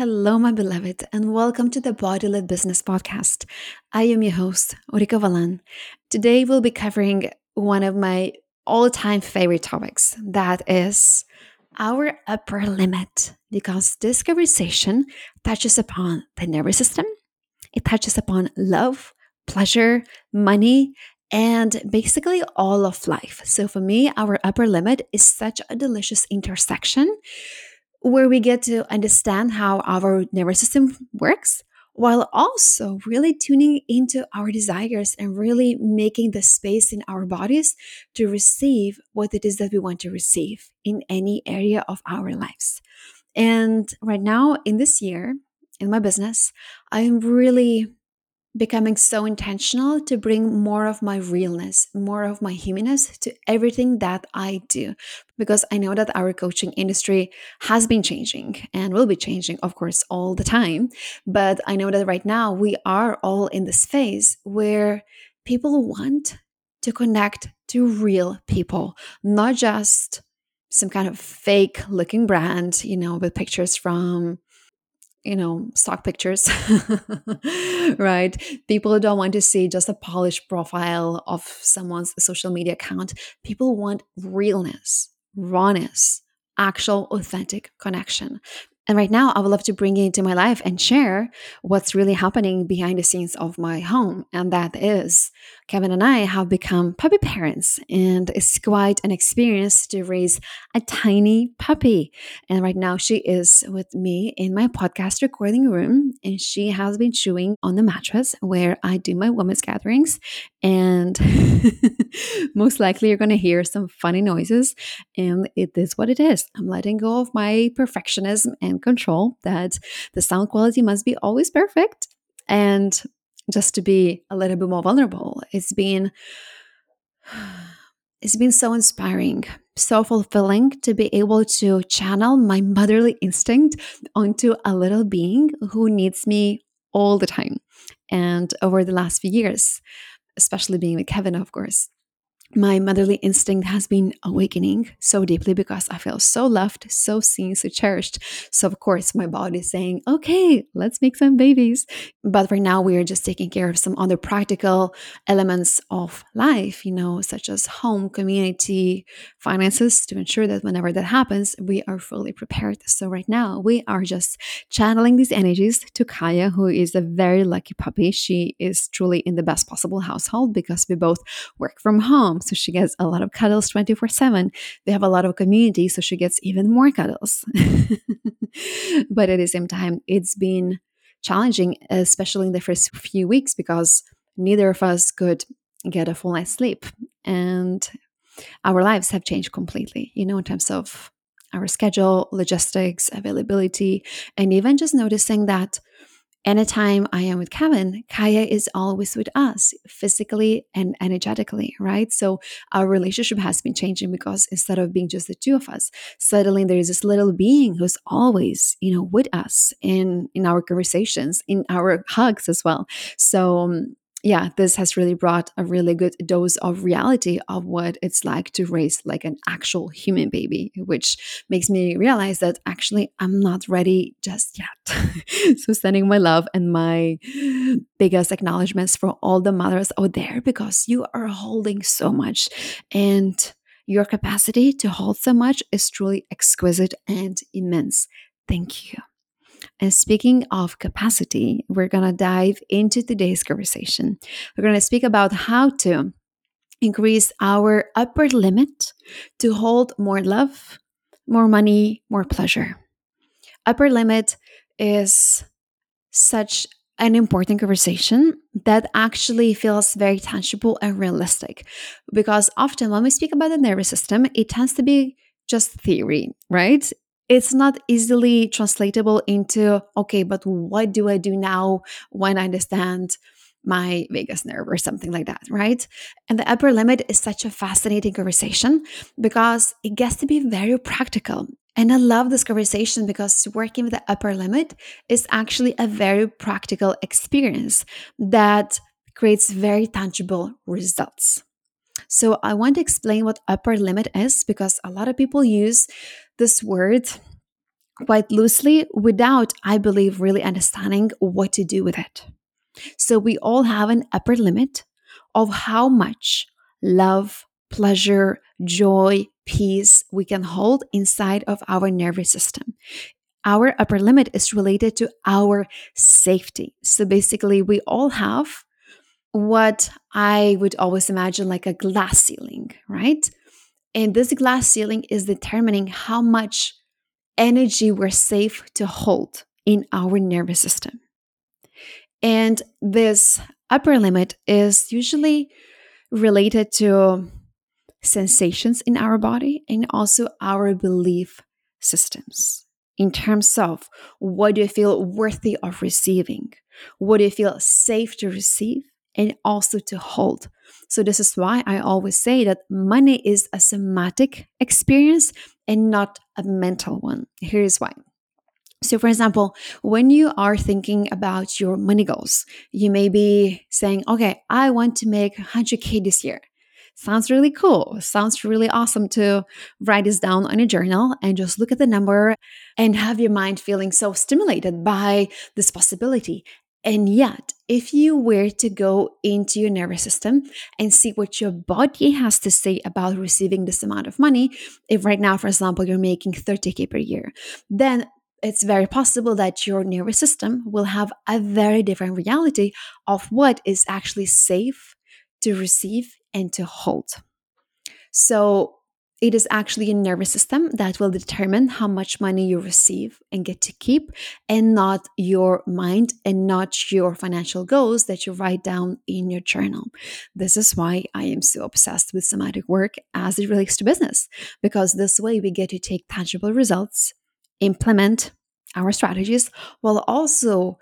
Hello, my beloved, and welcome to the Body Business Podcast. I am your host, Ulrika Valan. Today, we'll be covering one of my all time favorite topics that is our upper limit, because this conversation touches upon the nervous system, it touches upon love, pleasure, money, and basically all of life. So, for me, our upper limit is such a delicious intersection where we get to understand how our nervous system works while also really tuning into our desires and really making the space in our bodies to receive what it is that we want to receive in any area of our lives. And right now, in this year, in my business, I am really becoming so intentional to bring more of my realness, more of my humanness to everything that I do. Because I know that our coaching industry has been changing and will be changing, of course, all the time. But I know that right now we are all in this phase where people want to connect to real people, not just some kind of fake looking brand, you know, with pictures from you know stock pictures right? People don't want to see just a polished profile of someone's social media account. People want realness rawness actual authentic connection. And right now, I would love to bring you into my life and share what's really happening behind the scenes of my home. And that is Kevin and I have become puppy parents, and it's quite an experience to raise a tiny puppy. And right now, she is with me in my podcast recording room, and she has been chewing on the mattress where I do my women's gatherings. And most likely, you're going to hear some funny noises, and it is what it is. I'm letting go of my perfectionism and control that the sound quality must be always perfect. And just to be a little bit more vulnerable. It's been it's been so inspiring, so fulfilling to be able to channel my motherly instinct onto a little being who needs me all the time. And over the last few years, especially being with Kevin, of course, my motherly instinct has been awakening so deeply because I feel so loved, so seen, so cherished. So, of course, my body is saying, okay, let's make some babies. But right now, we are just taking care of some other practical elements of life, you know, such as home, community, finances, to ensure that whenever that happens, we are fully prepared. So, right now, we are just channeling these energies to Kaya, who is a very lucky puppy. She is truly in the best possible household because we both work from home so she gets a lot of cuddles 24 7. They have a lot of community, so she gets even more cuddles. but at the same time, it's been challenging, especially in the first few weeks, because neither of us could get a full night's sleep. And our lives have changed completely, you know, in terms of our schedule, logistics, availability, and even just noticing that anytime I am with Kevin, Kaya is always with us physically and energetically, right? So our relationship has been changing because instead of being just the two of us, suddenly there is this little being who's always, you know, with us in in our conversations, in our hugs as well. So um, yeah, this has really brought a really good dose of reality of what it's like to raise like an actual human baby, which makes me realize that actually I'm not ready just yet. so, sending my love and my biggest acknowledgments for all the mothers out there because you are holding so much and your capacity to hold so much is truly exquisite and immense. Thank you. And speaking of capacity, we're going to dive into today's conversation. We're going to speak about how to increase our upper limit to hold more love, more money, more pleasure. Upper limit is such an important conversation that actually feels very tangible and realistic because often when we speak about the nervous system, it tends to be just theory, right? It's not easily translatable into okay but what do i do now when i understand my vagus nerve or something like that right? And the upper limit is such a fascinating conversation because it gets to be very practical. And i love this conversation because working with the upper limit is actually a very practical experience that creates very tangible results so I want to explain what upper limit is because a lot of people use this word quite loosely without, I believe, really understanding what to do with it. So we all have an upper limit of how much love, pleasure, joy, peace we can hold inside of our nervous system. Our upper limit is related to our safety. So basically, we all have what I would always imagine like a glass ceiling, right? And this glass ceiling is determining how much energy we're safe to hold in our nervous system. And this upper limit is usually related to sensations in our body and also our belief systems in terms of what do you feel worthy of receiving? What do you feel safe to receive and also to hold? So, this is why I always say that money is a somatic experience and not a mental one. Here's why. So, for example, when you are thinking about your money goals, you may be saying, okay, I want to make 100K this year. Sounds really cool. Sounds really awesome to write this down on a journal and just look at the number and have your mind feeling so stimulated by this possibility. And yet, if you were to go into your nervous system and see what your body has to say about receiving this amount of money, if right now, for example, you're making 30K per year, then it's very possible that your nervous system will have a very different reality of what is actually safe to receive and to hold. So, it is actually your nervous system that will determine how much money you receive and get to keep, and not your mind and not your financial goals that you write down in your journal. This is why I am so obsessed with somatic work as it relates to business, because this way we get to take tangible results, implement our strategies, while also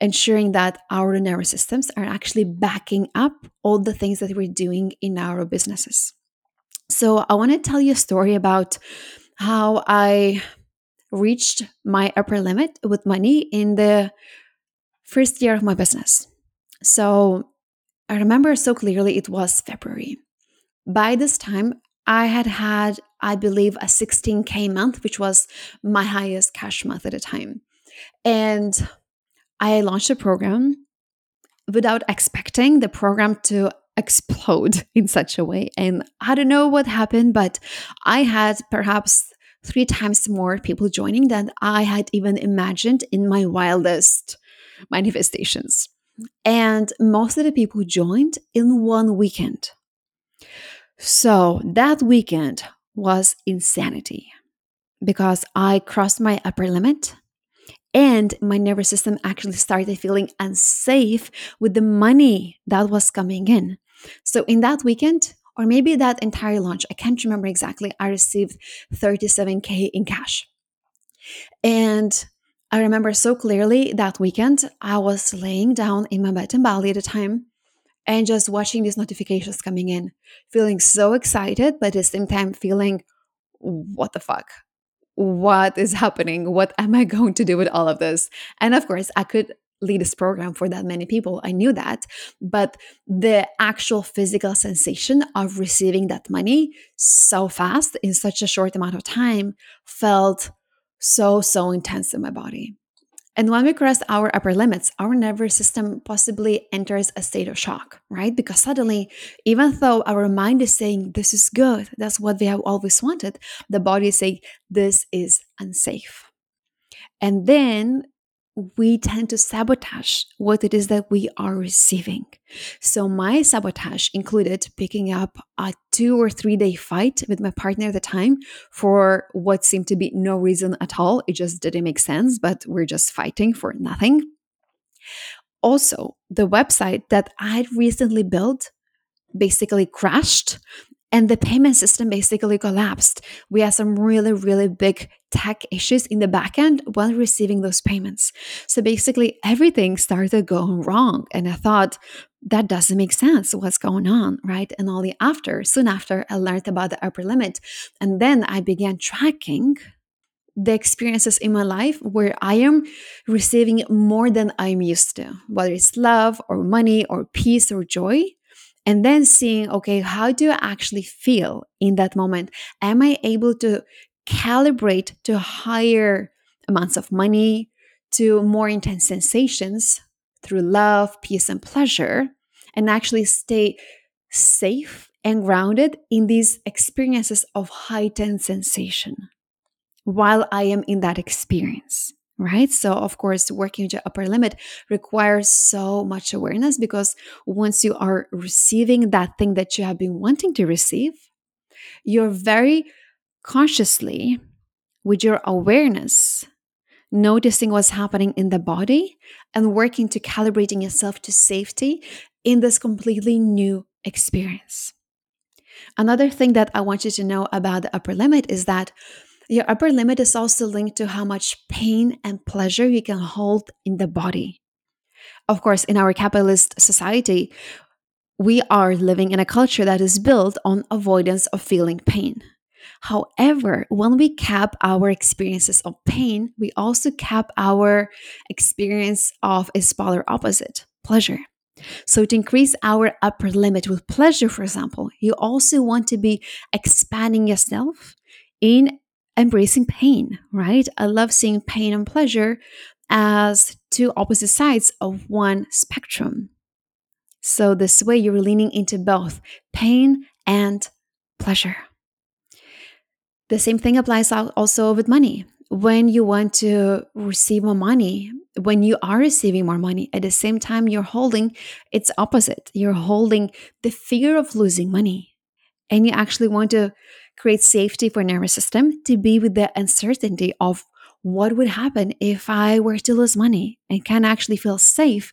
ensuring that our nervous systems are actually backing up all the things that we're doing in our businesses. So, I want to tell you a story about how I reached my upper limit with money in the first year of my business. So, I remember so clearly it was February. By this time, I had had, I believe, a 16K month, which was my highest cash month at a time. And I launched a program without expecting the program to explode in such a way. And I don't know what happened, but I had perhaps three times more people joining than I had even imagined in my wildest manifestations. And most of the people joined in one weekend. So that weekend was insanity because I crossed my upper limit and my nervous system actually started feeling unsafe with the money that was coming in. So in that weekend, or maybe that entire launch, I can't remember exactly, I received 37K in cash. And I remember so clearly that weekend, I was laying down in my bed in Bali at the time and just watching these notifications coming in, feeling so excited, but at the same time feeling, what the fuck? What is happening? What am I going to do with all of this? And of course, I could lead this program for that many people. I knew that. But the actual physical sensation of receiving that money so fast in such a short amount of time felt so, so intense in my body. And when we cross our upper limits, our nervous system possibly enters a state of shock, right? Because suddenly, even though our mind is saying, This is good, that's what we have always wanted, the body is saying, This is unsafe. And then we tend to sabotage what it is that we are receiving. So, my sabotage included picking up a two or three day fight with my partner at the time for what seemed to be no reason at all. It just didn't make sense, but we're just fighting for nothing. Also, the website that I'd recently built basically crashed and the payment system basically collapsed. We had some really, really big tech issues in the backend while receiving those payments. So basically, everything started going wrong. And I thought, that doesn't make sense. What's going on? Right. And only after, soon after, I learned about the upper limit. And then I began tracking the experiences in my life where I am receiving more than I'm used to, whether it's love or money or peace or joy and then seeing, okay, how do I actually feel in that moment? Am I able to calibrate to higher amounts of money to more intense sensations through love, peace, and pleasure, and actually stay safe and grounded in these experiences of heightened sensation while I am in that experience. Right. So, of course, working with your upper limit requires so much awareness because once you are receiving that thing that you have been wanting to receive, you're very consciously, with your awareness, noticing what's happening in the body and working to calibrating yourself to safety in this completely new experience. Another thing that I want you to know about the upper limit is that your upper limit is also linked to how much pain and pleasure you can hold in the body. Of course, in our capitalist society, we are living in a culture that is built on avoidance of feeling pain. However, when we cap our experiences of pain, we also cap our experience of its polar opposite, pleasure. So, to increase our upper limit with pleasure, for example, you also want to be expanding yourself in embracing pain, right? I love seeing pain and pleasure as two opposite sides of one spectrum. So, this way you're leaning into both pain and pleasure. The same thing applies also with money. When you want to receive more money, when you are receiving more money, at the same time, you're holding its opposite. You're holding the fear of losing money. And you actually want to create safety for nervous system to be with the uncertainty of what would happen if I were to lose money and can actually feel safe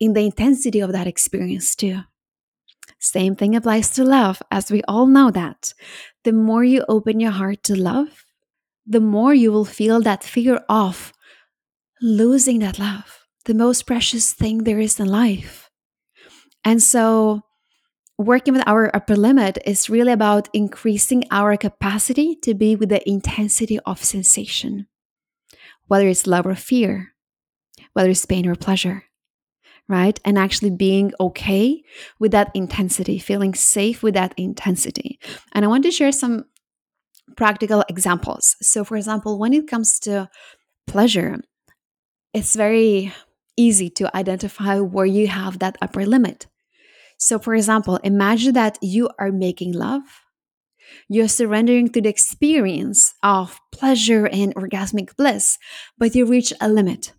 in the intensity of that experience too. Same thing applies to love, as we all know that. The more you open your heart to love, the more you will feel that fear of losing that love, the most precious thing there is in life. And so, working with our upper limit is really about increasing our capacity to be with the intensity of sensation, whether it's love or fear, whether it's pain or pleasure right? And actually being okay with that intensity, feeling safe with that intensity. And I want to share some practical examples. So, for example, when it comes to pleasure, it's very easy to identify where you have that upper limit. So, for example, imagine that you are making love. You're surrendering to the experience of pleasure and orgasmic bliss, but you reach a limit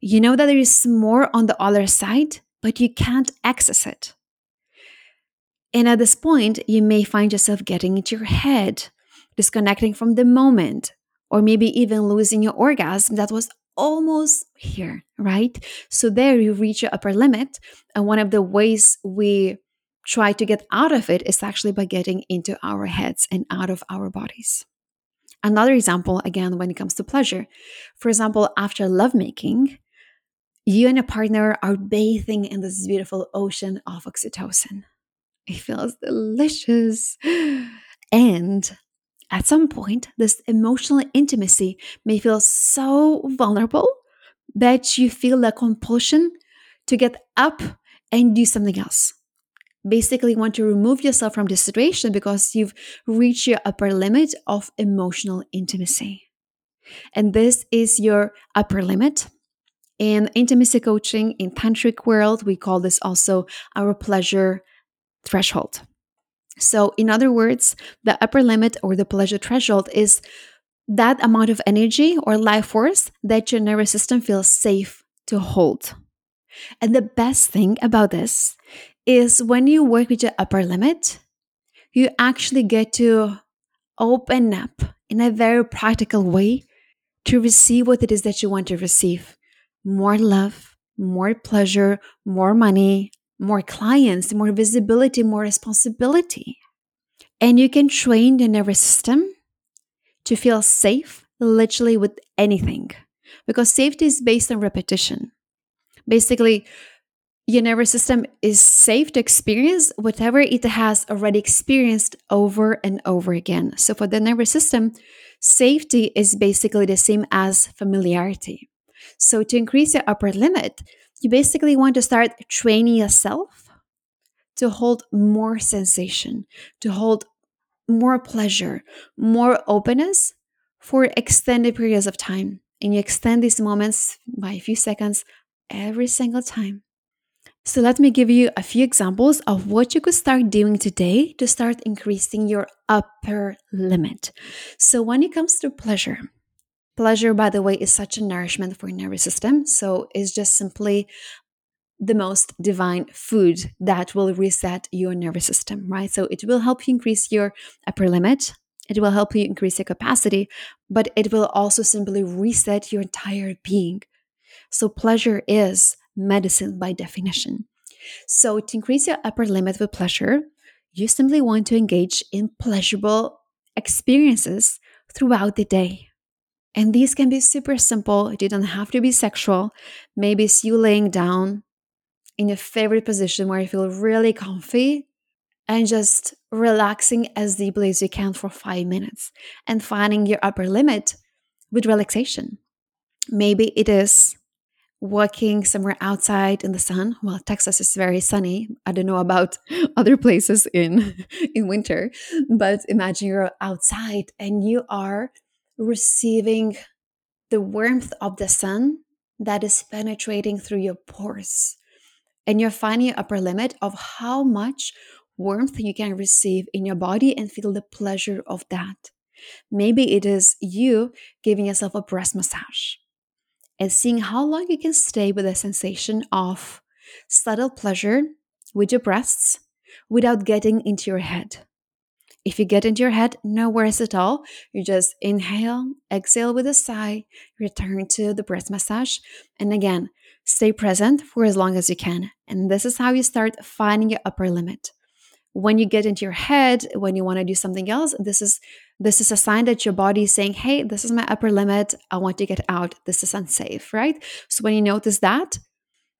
you know that there is more on the other side, but you can't access it. And at this point, you may find yourself getting into your head, disconnecting from the moment, or maybe even losing your orgasm that was almost here, right? So there you reach your upper limit. And one of the ways we try to get out of it is actually by getting into our heads and out of our bodies. Another example, again, when it comes to pleasure, for example, after lovemaking, you and a partner are bathing in this beautiful ocean of oxytocin. It feels delicious. And at some point, this emotional intimacy may feel so vulnerable that you feel the compulsion to get up and do something else. Basically, want to remove yourself from the situation because you've reached your upper limit of emotional intimacy. And this is your upper limit in intimacy coaching, in tantric world, we call this also our pleasure threshold. So, in other words, the upper limit or the pleasure threshold is that amount of energy or life force that your nervous system feels safe to hold. And the best thing about this is when you work with your upper limit, you actually get to open up in a very practical way to receive what it is that you want to receive more love, more pleasure, more money, more clients, more visibility, more responsibility. And you can train the nervous system to feel safe literally with anything because safety is based on repetition. Basically, your nervous system is safe to experience whatever it has already experienced over and over again. So, for the nervous system, safety is basically the same as familiarity. So, to increase your upper limit, you basically want to start training yourself to hold more sensation, to hold more pleasure, more openness for extended periods of time. And you extend these moments by a few seconds every single time. So, let me give you a few examples of what you could start doing today to start increasing your upper limit. So, when it comes to pleasure, pleasure, by the way, is such a nourishment for your nervous system. So, it's just simply the most divine food that will reset your nervous system, right? So, it will help you increase your upper limit. It will help you increase your capacity, but it will also simply reset your entire being. So, pleasure is medicine by definition. So, to increase your upper limit with pleasure, you simply want to engage in pleasurable experiences throughout the day. And these can be super simple, they don't have to be sexual. Maybe it's you laying down in your favorite position where you feel really comfy and just relaxing as deeply as you can for five minutes and finding your upper limit with relaxation. Maybe it is walking somewhere outside in the sun well texas is very sunny i don't know about other places in in winter but imagine you're outside and you are receiving the warmth of the sun that is penetrating through your pores and you're finding your upper limit of how much warmth you can receive in your body and feel the pleasure of that maybe it is you giving yourself a breast massage and seeing how long you can stay with a sensation of subtle pleasure with your breasts without getting into your head. If you get into your head, no worries at all. You just inhale, exhale with a sigh, return to the breath massage, and again, stay present for as long as you can. And this is how you start finding your upper limit. When you get into your head, when you want to do something else, this is this is a sign that your body is saying, hey, this is my upper limit. I want to get out. This is unsafe, right? So when you notice that,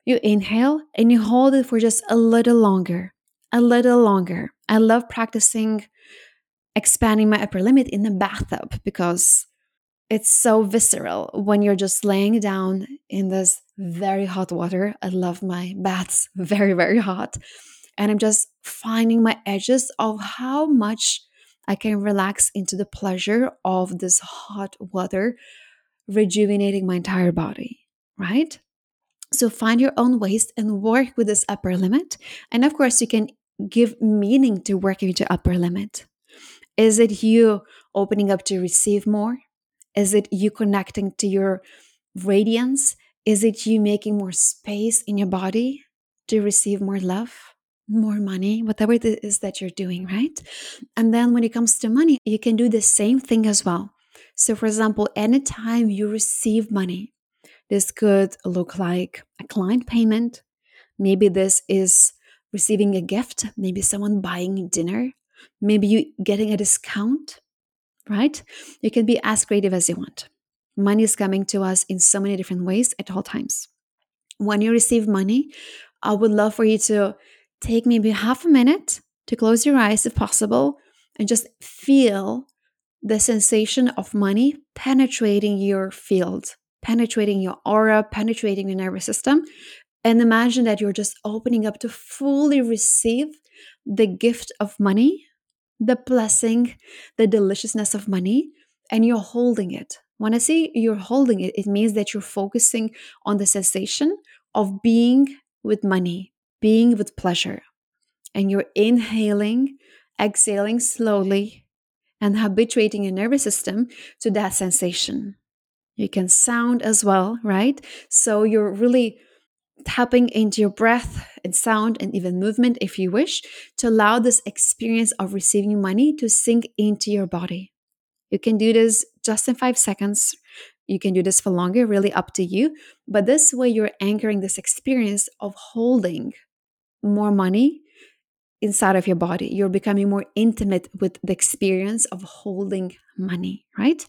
you inhale and you hold it for just a little longer, a little longer. I love practicing expanding my upper limit in the bathtub because it's so visceral when you're just laying down in this very hot water. I love my baths very, very hot. And I'm just finding my edges of how much I can relax into the pleasure of this hot water, rejuvenating my entire body, right? So find your own ways and work with this upper limit. And of course, you can give meaning to working your upper limit. Is it you opening up to receive more? Is it you connecting to your radiance? Is it you making more space in your body to receive more love? more money, whatever it is that you're doing, right? And then when it comes to money, you can do the same thing as well. So, for example, anytime you receive money, this could look like a client payment. Maybe this is receiving a gift, maybe someone buying dinner, maybe you getting a discount, right? You can be as creative as you want. Money is coming to us in so many different ways at all times. When you receive money, I would love for you to take maybe half a minute to close your eyes if possible and just feel the sensation of money penetrating your field, penetrating your aura, penetrating your nervous system. And imagine that you're just opening up to fully receive the gift of money, the blessing, the deliciousness of money, and you're holding it. When I say you're holding it, it means that you're focusing on the sensation of being with money, being with pleasure. And you're inhaling, exhaling slowly, and habituating your nervous system to that sensation. You can sound as well, right? So you're really tapping into your breath and sound and even movement if you wish to allow this experience of receiving money to sink into your body. You can do this just in five seconds. You can do this for longer, really up to you. But this way, you're anchoring this experience of holding more money inside of your body. You're becoming more intimate with the experience of holding money, right?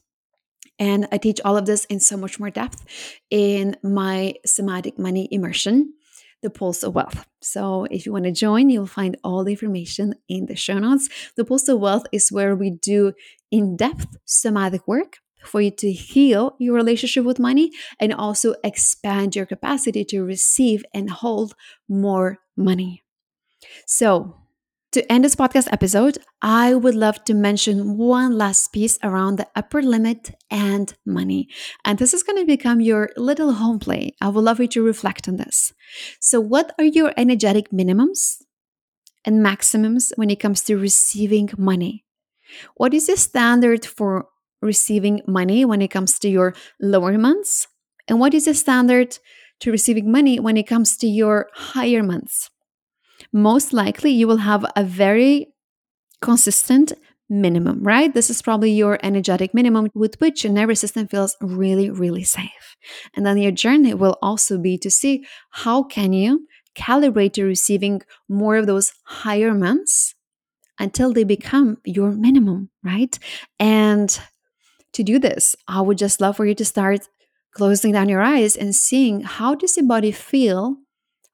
And I teach all of this in so much more depth in my somatic money immersion, the Pulse of Wealth. So if you want to join, you'll find all the information in the show notes. The Pulse of Wealth is where we do in depth somatic work for you to heal your relationship with money and also expand your capacity to receive and hold more money. So, To end this podcast episode, I would love to mention one last piece around the upper limit and money. And this is going to become your little home play. I would love you to reflect on this. So, what are your energetic minimums and maximums when it comes to receiving money? What is the standard for receiving money when it comes to your lower months? And what is the standard to receiving money when it comes to your higher months? Most likely you will have a very consistent minimum, right? This is probably your energetic minimum with which your nervous system feels really, really safe. And then your journey will also be to see how can you calibrate to receiving more of those higher months until they become your minimum, right? And to do this, I would just love for you to start closing down your eyes and seeing how does your body feel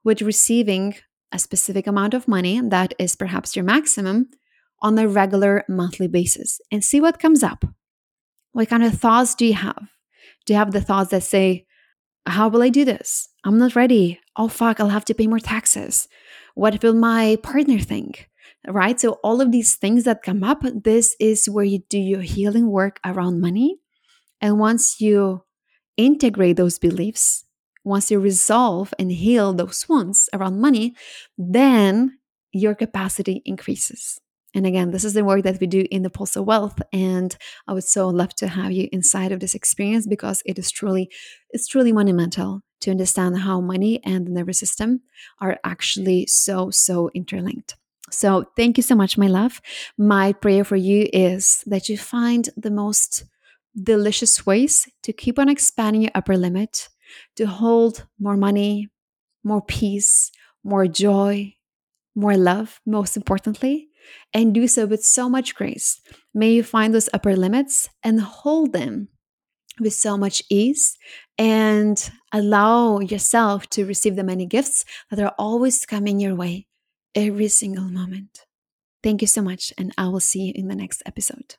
with receiving a specific amount of money that is perhaps your maximum on a regular monthly basis and see what comes up. What kind of thoughts do you have? Do you have the thoughts that say, How will I do this? I'm not ready. Oh, fuck, I'll have to pay more taxes. What will my partner think? Right? So, all of these things that come up, this is where you do your healing work around money. And once you integrate those beliefs once you resolve and heal those wounds around money, then your capacity increases. And again, this is the work that we do in the Pulse of Wealth. And I would so love to have you inside of this experience because it is truly, it's truly monumental to understand how money and the nervous system are actually so, so interlinked. So thank you so much, my love. My prayer for you is that you find the most delicious ways to keep on expanding your upper limit to hold more money, more peace, more joy, more love, most importantly, and do so with so much grace. May you find those upper limits and hold them with so much ease and allow yourself to receive the many gifts that are always coming your way every single moment. Thank you so much, and I will see you in the next episode.